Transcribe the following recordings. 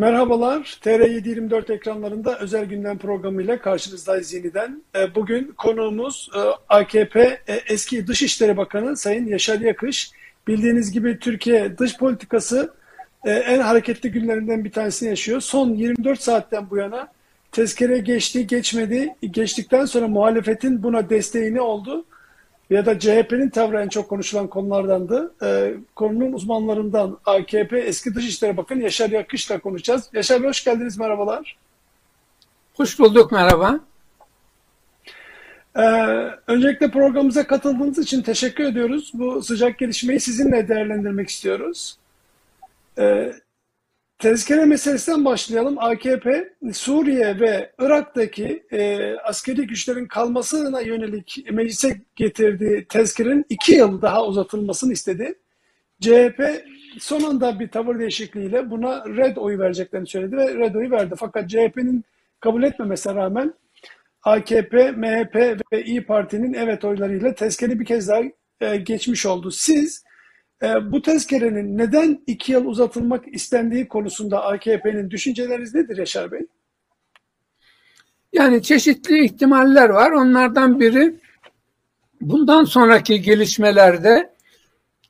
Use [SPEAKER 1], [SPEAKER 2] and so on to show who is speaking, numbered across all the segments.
[SPEAKER 1] Merhabalar, TR724 ekranlarında özel gündem programıyla karşınızdayız yeniden. E, bugün konuğumuz e, AKP e, eski Dışişleri Bakanı Sayın Yaşar Yakış. Bildiğiniz gibi Türkiye dış politikası en hareketli günlerinden bir tanesini yaşıyor. Son 24 saatten bu yana tezkere geçti, geçmedi. Geçtikten sonra muhalefetin buna desteğini oldu ya da CHP'nin tavrı en çok konuşulan konulardandı. Ee, konunun uzmanlarından AKP eski Dışişleri Bakanı Yaşar Yakış'la konuşacağız. Yaşar Bey hoş geldiniz, merhabalar.
[SPEAKER 2] Hoş bulduk, merhaba.
[SPEAKER 1] Ee, öncelikle programımıza katıldığınız için teşekkür ediyoruz. Bu sıcak gelişmeyi sizinle değerlendirmek istiyoruz. Ee, Tezkere meselesinden başlayalım. AKP Suriye ve Irak'taki e, askeri güçlerin kalmasına yönelik meclise getirdiği tezkerenin iki yıl daha uzatılmasını istedi. CHP son anda bir tavır değişikliğiyle buna red oyu vereceklerini söyledi ve red oyu verdi. Fakat CHP'nin kabul etmemesine rağmen AKP, MHP ve İyi Parti'nin evet oylarıyla tezkere bir kez daha e, geçmiş oldu. Siz e, bu tezkerenin neden iki yıl uzatılmak istendiği konusunda AKP'nin düşünceleriniz nedir Yaşar Bey?
[SPEAKER 2] Yani çeşitli ihtimaller var. Onlardan biri bundan sonraki gelişmelerde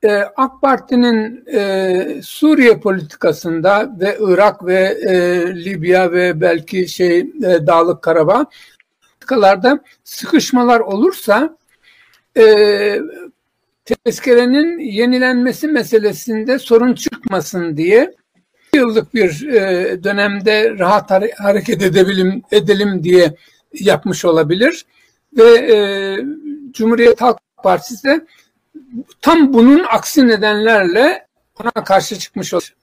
[SPEAKER 2] e, AK Parti'nin e, Suriye politikasında ve Irak ve e, Libya ve belki şey e, Dağlık Karabağ politikalarda sıkışmalar olursa e, tezkerenin yenilenmesi meselesinde sorun çıkmasın diye yıllık bir e, dönemde rahat hareket edebilim, edelim diye yapmış olabilir. Ve e, Cumhuriyet Halk Partisi de tam bunun aksi nedenlerle ona karşı çıkmış olabilir.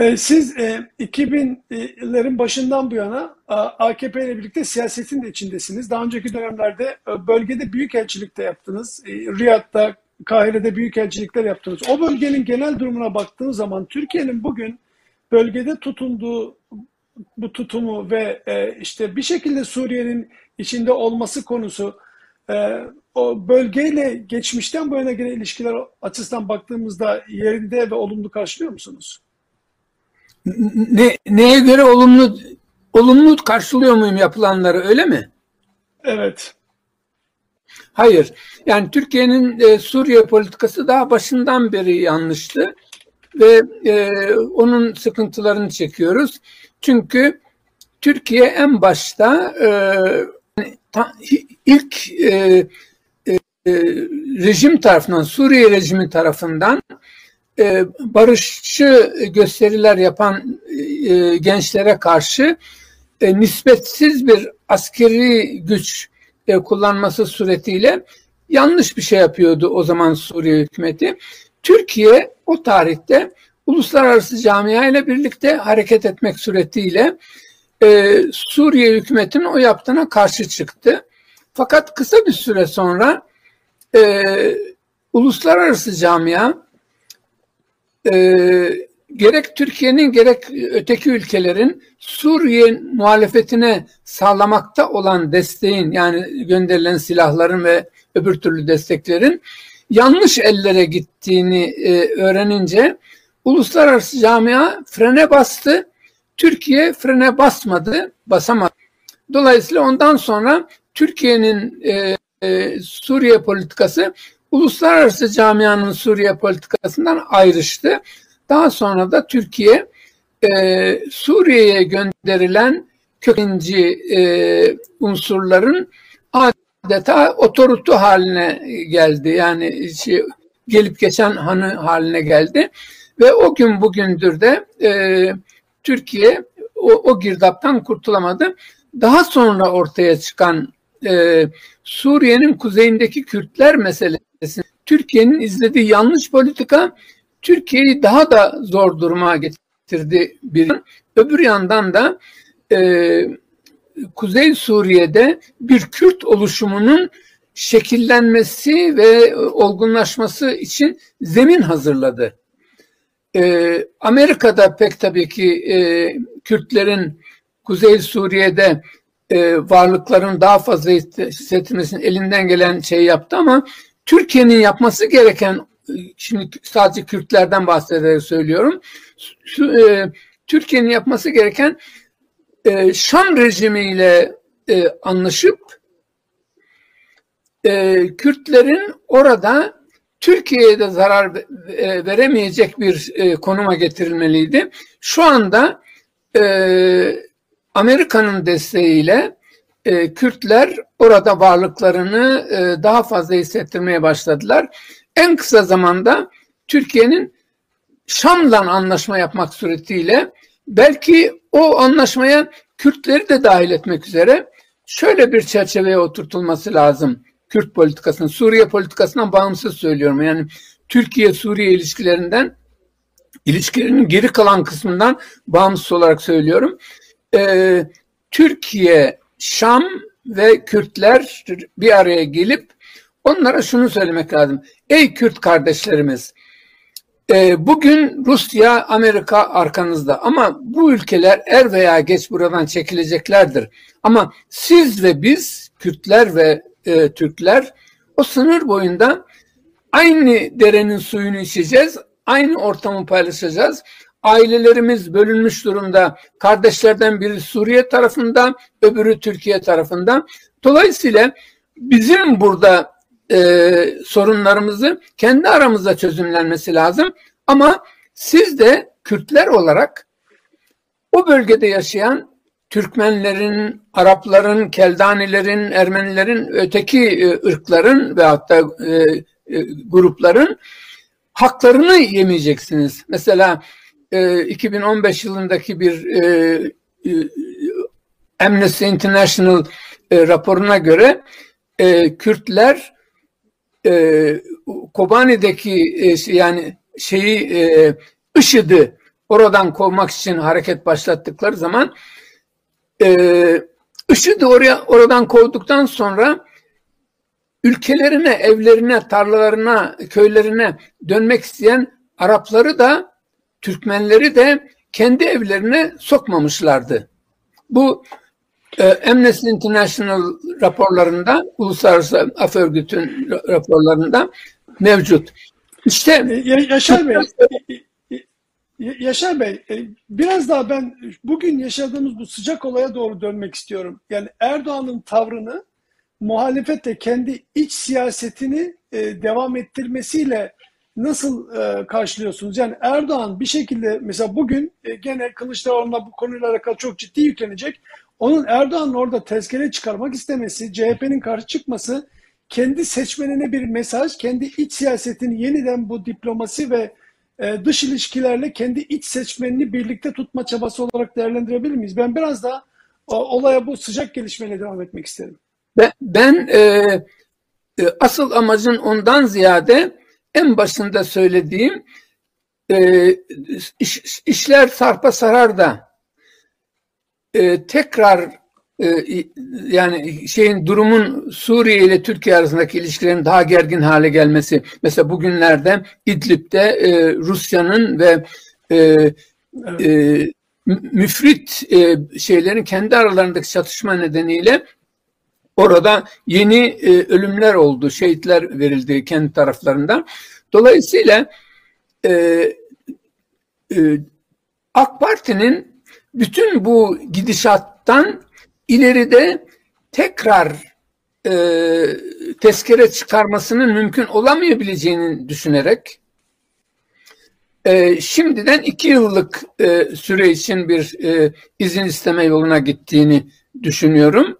[SPEAKER 1] Ee, siz 2000'lerin e, başından bu yana AKP ile birlikte siyasetin de içindesiniz. Daha önceki dönemlerde e, bölgede büyükelçilikte yaptınız. E, Riyad'da, Kahire'de büyükelçilikler yaptınız. O bölgenin genel durumuna baktığınız zaman Türkiye'nin bugün bölgede tutunduğu bu tutumu ve işte bir şekilde Suriye'nin içinde olması konusu o bölgeyle geçmişten bu yana gelen ilişkiler açısından baktığımızda yerinde ve olumlu karşılıyor musunuz?
[SPEAKER 2] Ne, neye göre olumlu olumlu karşılıyor muyum yapılanları öyle mi?
[SPEAKER 1] Evet.
[SPEAKER 2] Hayır. Yani Türkiye'nin e, Suriye politikası daha başından beri yanlıştı ve e, onun sıkıntılarını çekiyoruz. Çünkü Türkiye en başta e, ta, ilk e, e, rejim tarafından, Suriye rejimi tarafından e, barışçı gösteriler yapan e, gençlere karşı e, nispetsiz bir askeri güç kullanması suretiyle yanlış bir şey yapıyordu o zaman Suriye hükümeti. Türkiye o tarihte uluslararası camia ile birlikte hareket etmek suretiyle Suriye hükümetinin o yaptığına karşı çıktı. Fakat kısa bir süre sonra e, uluslararası camia e, gerek Türkiye'nin gerek öteki ülkelerin Suriye muhalefetine sağlamakta olan desteğin yani gönderilen silahların ve öbür türlü desteklerin yanlış ellere gittiğini e, öğrenince uluslararası camia frene bastı. Türkiye frene basmadı, basamadı. Dolayısıyla ondan sonra Türkiye'nin e, e, Suriye politikası uluslararası camianın Suriye politikasından ayrıştı. Daha sonra da Türkiye e, Suriye'ye gönderilen kökenci e, unsurların adeta otorutu haline geldi. Yani şey, gelip geçen hanı haline geldi. Ve o gün bugündür de e, Türkiye o, o girdaptan kurtulamadı. Daha sonra ortaya çıkan e, Suriye'nin kuzeyindeki Kürtler meselesi Türkiye'nin izlediği yanlış politika Türkiye'yi daha da zor duruma getirdi bir öbür yandan da e, Kuzey Suriye'de bir Kürt oluşumunun şekillenmesi ve olgunlaşması için zemin hazırladı. Ee, Amerika'da pek tabii ki e, Kürtlerin Kuzey Suriye'de e, varlıkların daha fazla hissetmesinin elinden gelen şey yaptı ama Türkiye'nin yapması gereken şimdi sadece Kürtlerden bahsederek söylüyorum. E, Türkiye'nin yapması gereken e, Şam rejimiyle e, anlaşıp e, Kürtlerin orada Türkiye'ye de zarar e, veremeyecek bir e, konuma getirilmeliydi. Şu anda e, Amerika'nın desteğiyle e, Kürtler orada varlıklarını e, daha fazla hissettirmeye başladılar. En kısa zamanda Türkiye'nin Şam'la anlaşma yapmak suretiyle belki o anlaşmaya Kürtleri de dahil etmek üzere şöyle bir çerçeveye oturtulması lazım. Kürt politikasının, Suriye politikasından bağımsız söylüyorum. Yani Türkiye-Suriye ilişkilerinden, ilişkilerinin geri kalan kısmından bağımsız olarak söylüyorum. Ee, Türkiye, Şam ve Kürtler bir araya gelip onlara şunu söylemek lazım. Ey Kürt kardeşlerimiz, e, bugün Rusya, Amerika arkanızda ama bu ülkeler er veya geç buradan çekileceklerdir. Ama siz ve biz, Kürtler ve e, Türkler o sınır boyunda aynı derenin suyunu içeceğiz, aynı ortamı paylaşacağız. Ailelerimiz bölünmüş durumda. Kardeşlerden biri Suriye tarafında, öbürü Türkiye tarafında. Dolayısıyla bizim burada e, sorunlarımızı kendi aramızda çözümlenmesi lazım. Ama siz de Kürtler olarak o bölgede yaşayan Türkmenlerin, Arapların, Keldanilerin, Ermenilerin, öteki e, ırkların ve hatta e, e, grupların haklarını yemeyeceksiniz. Mesela e, 2015 yılındaki bir e, e, Amnesty International e, raporuna göre e, Kürtler e, Kobani'deki e, yani şeyi e, IŞİD'i oradan kovmak için hareket başlattıkları zaman e, IŞİD'i oraya oradan kovduktan sonra ülkelerine, evlerine, tarlalarına, köylerine dönmek isteyen Arapları da Türkmenleri de kendi evlerine sokmamışlardı. Bu e, Amnesty International raporlarında, Uluslararası Af Örgütü'nün raporlarında mevcut.
[SPEAKER 1] İşte Yaşar Bey, Yaşar Bey, e, biraz daha ben bugün yaşadığımız bu sıcak olaya doğru dönmek istiyorum. Yani Erdoğan'ın tavrını muhalefetle kendi iç siyasetini e, devam ettirmesiyle nasıl e, karşılıyorsunuz? Yani Erdoğan bir şekilde mesela bugün gene Kılıçdaroğlu'na bu konuyla alakalı çok ciddi yüklenecek. Onun Erdoğan'ın orada tezkere çıkarmak istemesi, CHP'nin karşı çıkması kendi seçmenine bir mesaj, kendi iç siyasetini yeniden bu diplomasi ve e, dış ilişkilerle kendi iç seçmenini birlikte tutma çabası olarak değerlendirebilir miyiz? Ben biraz daha olaya bu sıcak gelişmeyle devam etmek isterim.
[SPEAKER 2] Ben, ben e, e, asıl amacın ondan ziyade en başında söylediğim e, iş, işler sarpa sarar da e, tekrar e, yani şeyin durumun Suriye ile Türkiye arasındaki ilişkilerin daha gergin hale gelmesi. Mesela bugünlerde İdlib'de e, Rusya'nın ve e, e, müfrit e, şeylerin kendi aralarındaki çatışma nedeniyle orada yeni e, ölümler oldu, şehitler verildi kendi taraflarından. Dolayısıyla e, e, AK Parti'nin bütün bu gidişattan ileride tekrar e, tezkere çıkarmasının mümkün olamayabileceğini düşünerek e, şimdiden iki yıllık e, süre için bir e, izin isteme yoluna gittiğini düşünüyorum.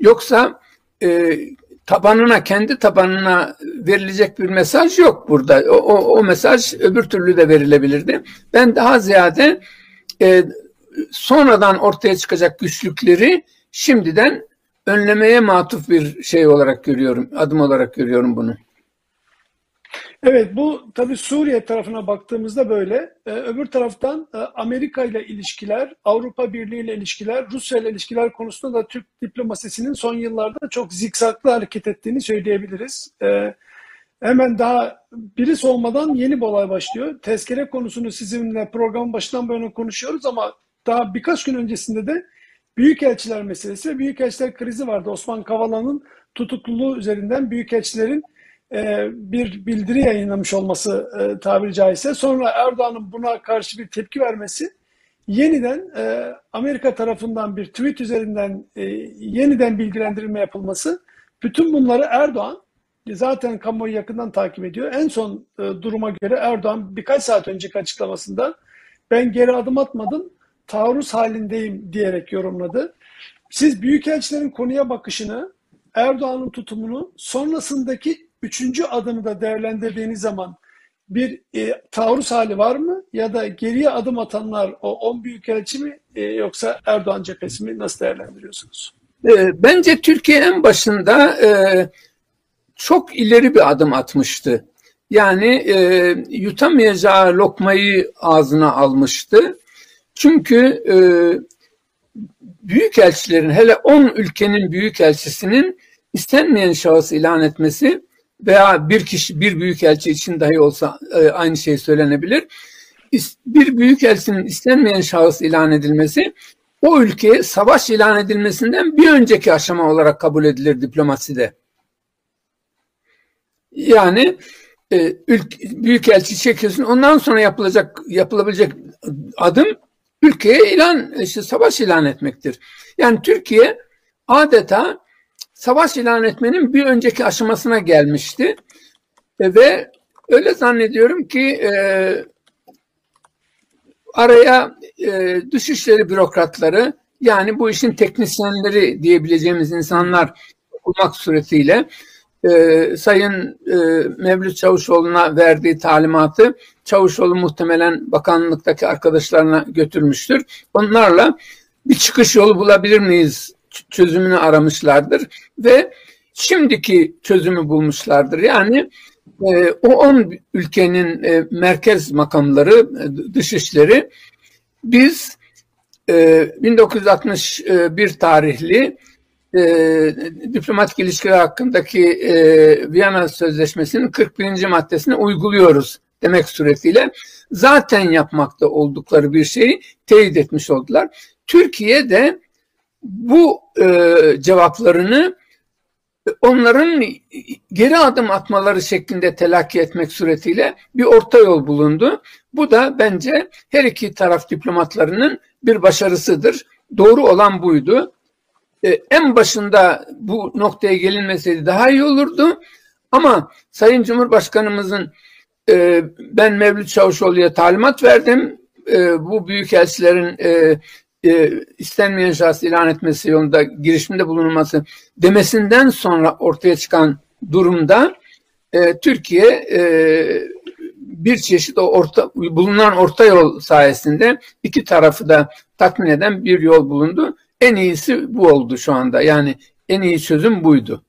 [SPEAKER 2] Yoksa e, tabanına, kendi tabanına verilecek bir mesaj yok burada. O, o, o mesaj öbür türlü de verilebilirdi. Ben daha ziyade e, sonradan ortaya çıkacak güçlükleri şimdiden önlemeye matuf bir şey olarak görüyorum, adım olarak görüyorum bunu.
[SPEAKER 1] Evet bu tabii Suriye tarafına baktığımızda böyle. Ee, öbür taraftan e, Amerika ile ilişkiler, Avrupa Birliği ile ilişkiler, Rusya ile ilişkiler konusunda da Türk diplomasisinin son yıllarda çok zikzaklı hareket ettiğini söyleyebiliriz. Ee, hemen daha birisi olmadan yeni bir olay başlıyor. Tezkere konusunu sizinle programın başından böyle konuşuyoruz ama daha birkaç gün öncesinde de Büyükelçiler meselesi Büyükelçiler krizi vardı. Osman Kavala'nın tutukluluğu üzerinden Büyükelçilerin e, bir bildiri yayınlamış olması e, tabiri caizse sonra Erdoğan'ın buna karşı bir tepki vermesi yeniden e, Amerika tarafından bir tweet üzerinden e, yeniden bilgilendirme yapılması bütün bunları Erdoğan zaten kamuoyu yakından takip ediyor. En son duruma göre Erdoğan birkaç saat önceki açıklamasında ben geri adım atmadım, taarruz halindeyim diyerek yorumladı. Siz büyükelçilerin konuya bakışını, Erdoğan'ın tutumunu, sonrasındaki üçüncü adımı da değerlendirdiğiniz zaman bir e, taarruz hali var mı? Ya da geriye adım atanlar o 10 büyükelçi mi e, yoksa Erdoğan cephesi mi? Nasıl değerlendiriyorsunuz?
[SPEAKER 2] E, bence Türkiye en başında e, çok ileri bir adım atmıştı. Yani e, yutamayacağı lokmayı ağzına almıştı. Çünkü e, büyükelçilerin hele 10 ülkenin büyükelçisinin istenmeyen şahıs ilan etmesi veya bir kişi bir büyükelçi için dahi olsa e, aynı şey söylenebilir. Bir büyükelçinin istenmeyen şahıs ilan edilmesi o ülkeye savaş ilan edilmesinden bir önceki aşama olarak kabul edilir diplomaside. Yani e, ülke, büyükelçi çekiyorsun ondan sonra yapılacak yapılabilecek adım ülkeye ilan işte savaş ilan etmektir. Yani Türkiye adeta savaş ilan etmenin bir önceki aşamasına gelmişti. E, ve öyle zannediyorum ki e, araya e, dışişleri bürokratları yani bu işin teknisyenleri diyebileceğimiz insanlar olmak suretiyle e, Sayın e, Mevlüt Çavuşoğlu'na verdiği talimatı Çavuşoğlu muhtemelen bakanlıktaki arkadaşlarına götürmüştür. Onlarla bir çıkış yolu bulabilir miyiz çözümünü aramışlardır ve şimdiki çözümü bulmuşlardır. Yani e, o 10 ülkenin e, merkez makamları, e, dışişleri biz e, 1961 tarihli e, diplomatik ilişkiler hakkındaki e, Viyana Sözleşmesi'nin 41. maddesini uyguluyoruz demek suretiyle zaten yapmakta oldukları bir şeyi teyit etmiş oldular. Türkiye de bu e, cevaplarını onların geri adım atmaları şeklinde telakki etmek suretiyle bir orta yol bulundu. Bu da bence her iki taraf diplomatlarının bir başarısıdır. Doğru olan buydu. Ee, en başında bu noktaya gelinmeseydi daha iyi olurdu. Ama Sayın Cumhurbaşkanımızın e, ben Mevlüt Çavuşoğlu'ya talimat verdim. E, bu büyükelçilerin e, e, istenmeyen şahıs ilan etmesi yolunda girişimde bulunulması demesinden sonra ortaya çıkan durumda e, Türkiye e, bir çeşit o orta, bulunan orta yol sayesinde iki tarafı da tatmin eden bir yol bulundu. En iyisi bu oldu şu anda. Yani en iyi çözüm buydu.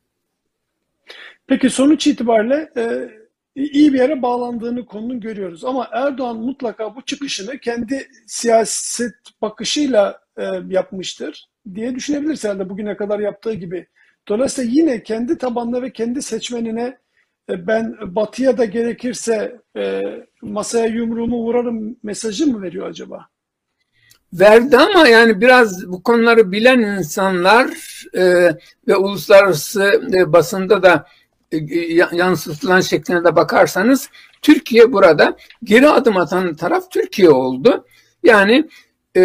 [SPEAKER 1] Peki sonuç itibariyle e, iyi bir yere bağlandığını konunun görüyoruz. Ama Erdoğan mutlaka bu çıkışını kendi siyaset bakışıyla e, yapmıştır diye düşünebiliriz herhalde bugüne kadar yaptığı gibi. Dolayısıyla yine kendi tabanına ve kendi seçmenine e, ben batıya da gerekirse e, masaya yumruğumu vurarım mesajı mı veriyor acaba?
[SPEAKER 2] Verdi ama yani biraz bu konuları bilen insanlar e, ve uluslararası e, basında da e, yansıtılan şekline de bakarsanız Türkiye burada geri adım atan taraf Türkiye oldu. Yani e,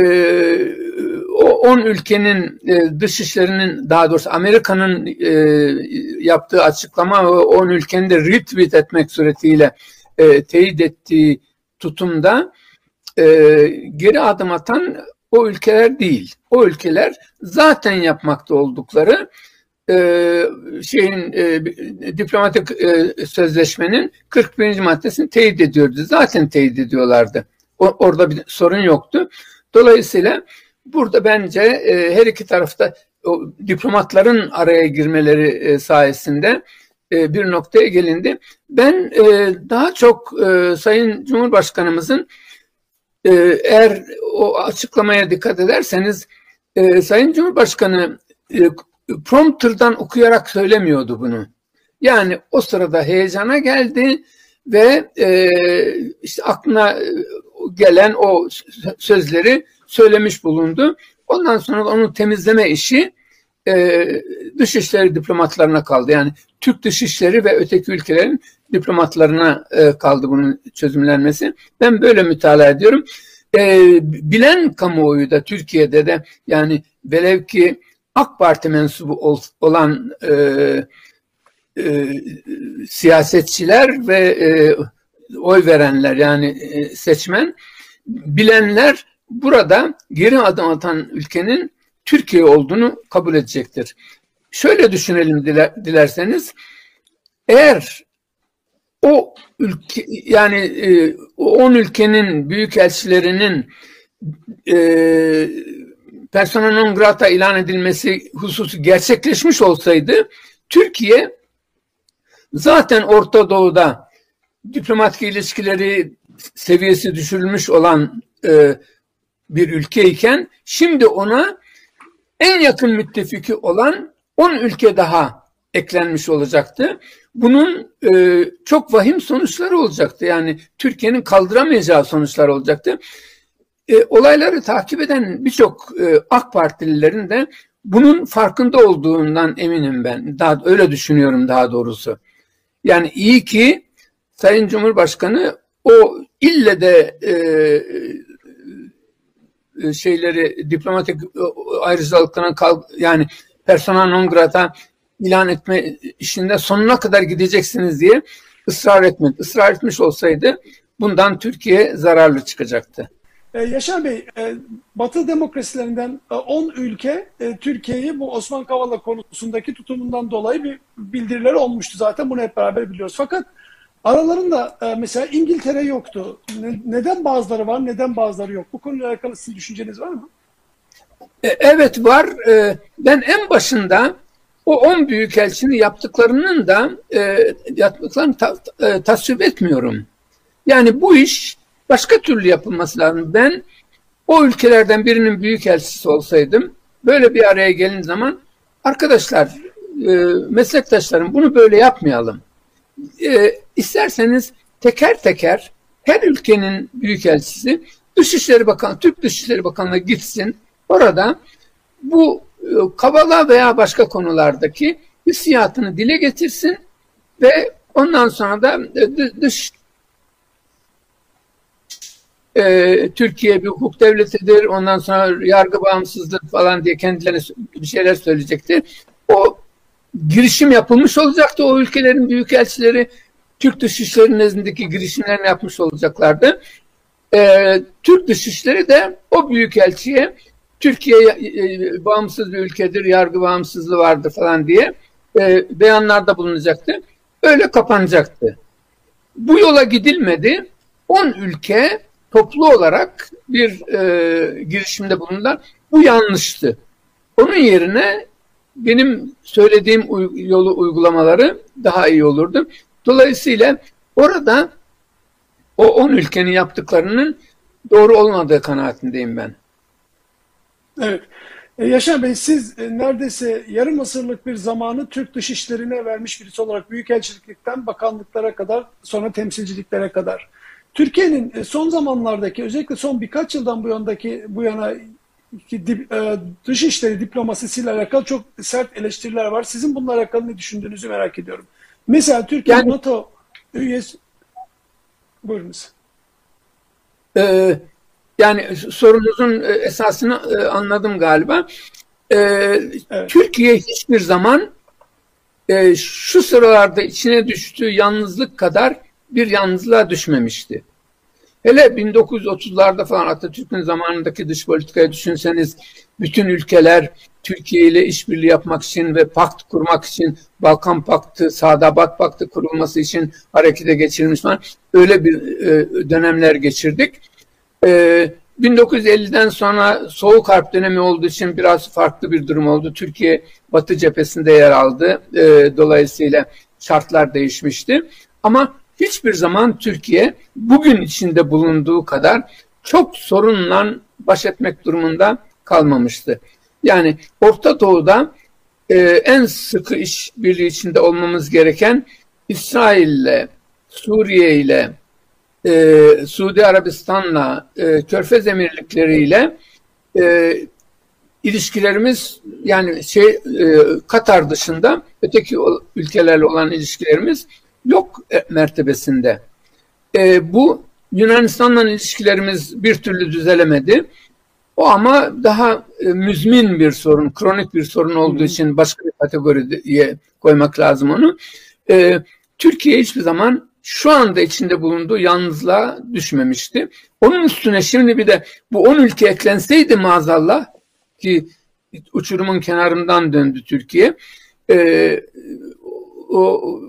[SPEAKER 2] o 10 ülkenin e, dışişlerinin daha doğrusu Amerika'nın e, yaptığı açıklama ve 10 ülkenin de retweet etmek suretiyle e, teyit ettiği tutumda e, geri adım atan o ülkeler değil. O ülkeler zaten yapmakta oldukları e, şeyin e, diplomatik e, sözleşmenin 41. maddesini teyit ediyordu. Zaten teyit ediyorlardı. O, orada bir sorun yoktu. Dolayısıyla burada bence e, her iki tarafta o, diplomatların araya girmeleri e, sayesinde e, bir noktaya gelindi. Ben e, daha çok e, Sayın Cumhurbaşkanımızın e, eğer o açıklamaya dikkat ederseniz e, Sayın Cumhurbaşkanı e, prompterdan okuyarak söylemiyordu bunu. Yani o sırada heyecana geldi ve e, işte aklına gelen o sözleri söylemiş bulundu. Ondan sonra onu temizleme işi e, dışişleri diplomatlarına kaldı. Yani Türk dışişleri ve öteki ülkelerin diplomatlarına e, kaldı bunun çözümlenmesi. Ben böyle mütalaa ediyorum. E, bilen kamuoyu da Türkiye'de de yani velev ki AK Parti mensubu ol, olan e, e, siyasetçiler ve e, oy verenler yani e, seçmen bilenler burada geri adım atan ülkenin Türkiye olduğunu kabul edecektir. Şöyle düşünelim dilerseniz eğer o ülke yani e, o 10 ülkenin büyük elçilerinin e, persona non grata ilan edilmesi hususu gerçekleşmiş olsaydı Türkiye zaten Orta Doğu'da diplomatik ilişkileri seviyesi düşürülmüş olan e, bir ülkeyken şimdi ona en yakın müttefiki olan 10 ülke daha eklenmiş olacaktı. Bunun e, çok vahim sonuçları olacaktı. Yani Türkiye'nin kaldıramayacağı sonuçlar olacaktı. E, olayları takip eden birçok e, AK Partililerin de bunun farkında olduğundan eminim ben. Daha öyle düşünüyorum daha doğrusu. Yani iyi ki Sayın Cumhurbaşkanı o ille de e, e, şeyleri diplomatik e, ayrıcalıklarına kal, yani persona non grata ilan etme işinde sonuna kadar gideceksiniz diye ısrar etmedi. Israr etmiş olsaydı bundan Türkiye zararlı çıkacaktı.
[SPEAKER 1] Ee, Yaşar Bey, e, Batı demokrasilerinden 10 ülke Türkiye'yi bu Osman Kavala konusundaki tutumundan dolayı bir bildirileri olmuştu zaten. Bunu hep beraber biliyoruz. Fakat Aralarında e, mesela İngiltere yoktu. Ne, neden bazıları var, neden bazıları yok? Bu konuyla alakalı sizin düşünceniz var mı?
[SPEAKER 2] E, evet var. E, ben en başında o 10 büyükelçinin yaptıklarının da yaptıklarını ta, tasvip etmiyorum. Yani bu iş başka türlü yapılması lazım. Ben o ülkelerden birinin büyükelçisi olsaydım böyle bir araya gelin zaman arkadaşlar, meslektaşlarım bunu böyle yapmayalım e, isterseniz teker teker her ülkenin büyükelçisi Dışişleri Bakanı, Türk Dışişleri Bakanı'na gitsin. Orada bu e, Kavala veya başka konulardaki hissiyatını dile getirsin ve ondan sonra da e, dış e, Türkiye bir hukuk devletidir, ondan sonra yargı bağımsızlık falan diye kendilerine bir şeyler söyleyecektir. O girişim yapılmış olacaktı. O ülkelerin büyükelçileri Türk Dışişleri nezdindeki girişimlerini yapmış olacaklardı. Ee, Türk Dışişleri de o büyükelçiye Türkiye e, bağımsız bir ülkedir, yargı bağımsızlığı vardır falan diye e, beyanlarda bulunacaktı. Öyle kapanacaktı. Bu yola gidilmedi. 10 ülke toplu olarak bir e, girişimde bulundular. Bu yanlıştı. Onun yerine benim söylediğim yolu uygulamaları daha iyi olurdu. Dolayısıyla orada o 10 ülkenin yaptıklarının doğru olmadığı kanaatindeyim ben.
[SPEAKER 1] Evet. E, Yaşar Bey siz e, neredeyse yarım asırlık bir zamanı Türk dışişlerine vermiş birisi olarak büyükelçilikten bakanlıklara kadar sonra temsilciliklere kadar. Türkiye'nin e, son zamanlardaki özellikle son birkaç yıldan bu yandaki bu yana dip, e, dışişleri diplomasisiyle alakalı çok sert eleştiriler var. Sizin bununla alakalı ne düşündüğünüzü merak ediyorum. Mesela Türkiye yani, NATO üyesi... Buyurunuz.
[SPEAKER 2] Ee, yani sorunuzun e, esasını e, anladım galiba. Ee, evet. Türkiye hiçbir zaman e, şu sıralarda içine düştüğü yalnızlık kadar bir yalnızlığa düşmemişti. Hele 1930'larda falan Atatürk'ün zamanındaki dış politikayı düşünseniz bütün ülkeler Türkiye ile işbirliği yapmak için ve pakt kurmak için Balkan Paktı, Sadabat Paktı kurulması için harekete geçirilmiş falan öyle bir e, dönemler geçirdik. E, 1950'den sonra Soğuk Harp dönemi olduğu için biraz farklı bir durum oldu. Türkiye Batı cephesinde yer aldı. E, dolayısıyla şartlar değişmişti. Ama hiçbir zaman Türkiye bugün içinde bulunduğu kadar çok sorunla baş etmek durumunda kalmamıştı. Yani Orta Doğu'da e, en sıkı iş birliği içinde olmamız gereken İsrail ile, Suriye ile, e, Suudi Arabistan'la, e, Körfez Emirlikleri ile e, ilişkilerimiz yani şey e, Katar dışında öteki ülkelerle olan ilişkilerimiz yok e, mertebesinde. E, bu Yunanistan'la ilişkilerimiz bir türlü düzelemedi. O ama daha e, müzmin bir sorun, kronik bir sorun olduğu için başka bir kategoriye koymak lazım onu. E, Türkiye hiçbir zaman şu anda içinde bulunduğu yalnızlığa düşmemişti. Onun üstüne şimdi bir de bu 10 ülke eklenseydi maazallah ki uçurumun kenarından döndü Türkiye. E, o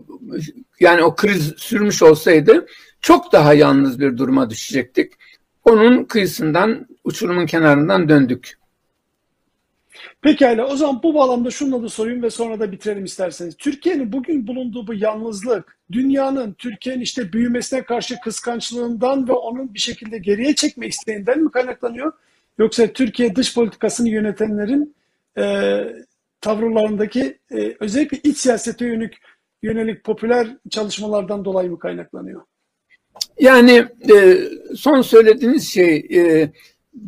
[SPEAKER 2] yani o kriz sürmüş olsaydı çok daha yalnız bir duruma düşecektik. Onun kıyısından, uçurumun kenarından döndük.
[SPEAKER 1] Pekala o zaman bu bağlamda şunu da sorayım ve sonra da bitirelim isterseniz. Türkiye'nin bugün bulunduğu bu yalnızlık, dünyanın Türkiye'nin işte büyümesine karşı kıskançlığından ve onun bir şekilde geriye çekme isteğinden mi kaynaklanıyor? Yoksa Türkiye dış politikasını yönetenlerin e, tavırlarındaki e, özellikle iç siyasete yönelik, yönelik popüler çalışmalardan dolayı mı kaynaklanıyor?
[SPEAKER 2] Yani e, son söylediğiniz şey e,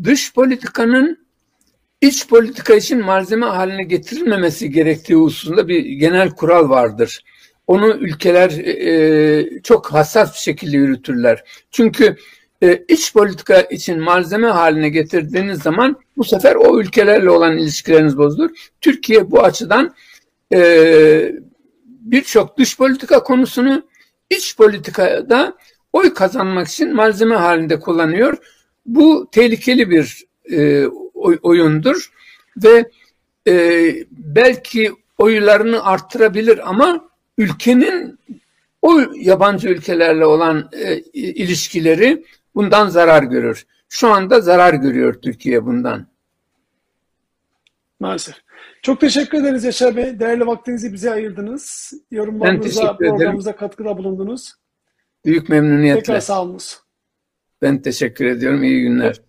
[SPEAKER 2] dış politikanın iç politika için malzeme haline getirilmemesi gerektiği hususunda bir genel kural vardır. Onu ülkeler e, çok hassas bir şekilde yürütürler. Çünkü e, iç politika için malzeme haline getirdiğiniz zaman bu sefer o ülkelerle olan ilişkileriniz bozulur. Türkiye bu açıdan e, birçok dış politika konusunu iç politikada oy kazanmak için malzeme halinde kullanıyor. Bu tehlikeli bir e, oy, oyundur ve e, belki oylarını arttırabilir ama ülkenin o yabancı ülkelerle olan e, ilişkileri bundan zarar görür. Şu anda zarar görüyor Türkiye bundan.
[SPEAKER 1] Maalesef. Çok teşekkür ederiz Yaşar Bey. Değerli vaktinizi bize ayırdınız. Yorumlarınıza, programımıza katkıda bulundunuz.
[SPEAKER 2] Büyük memnuniyetle.
[SPEAKER 1] Tekrar sağ olunuz.
[SPEAKER 2] Ben teşekkür ediyorum. İyi günler.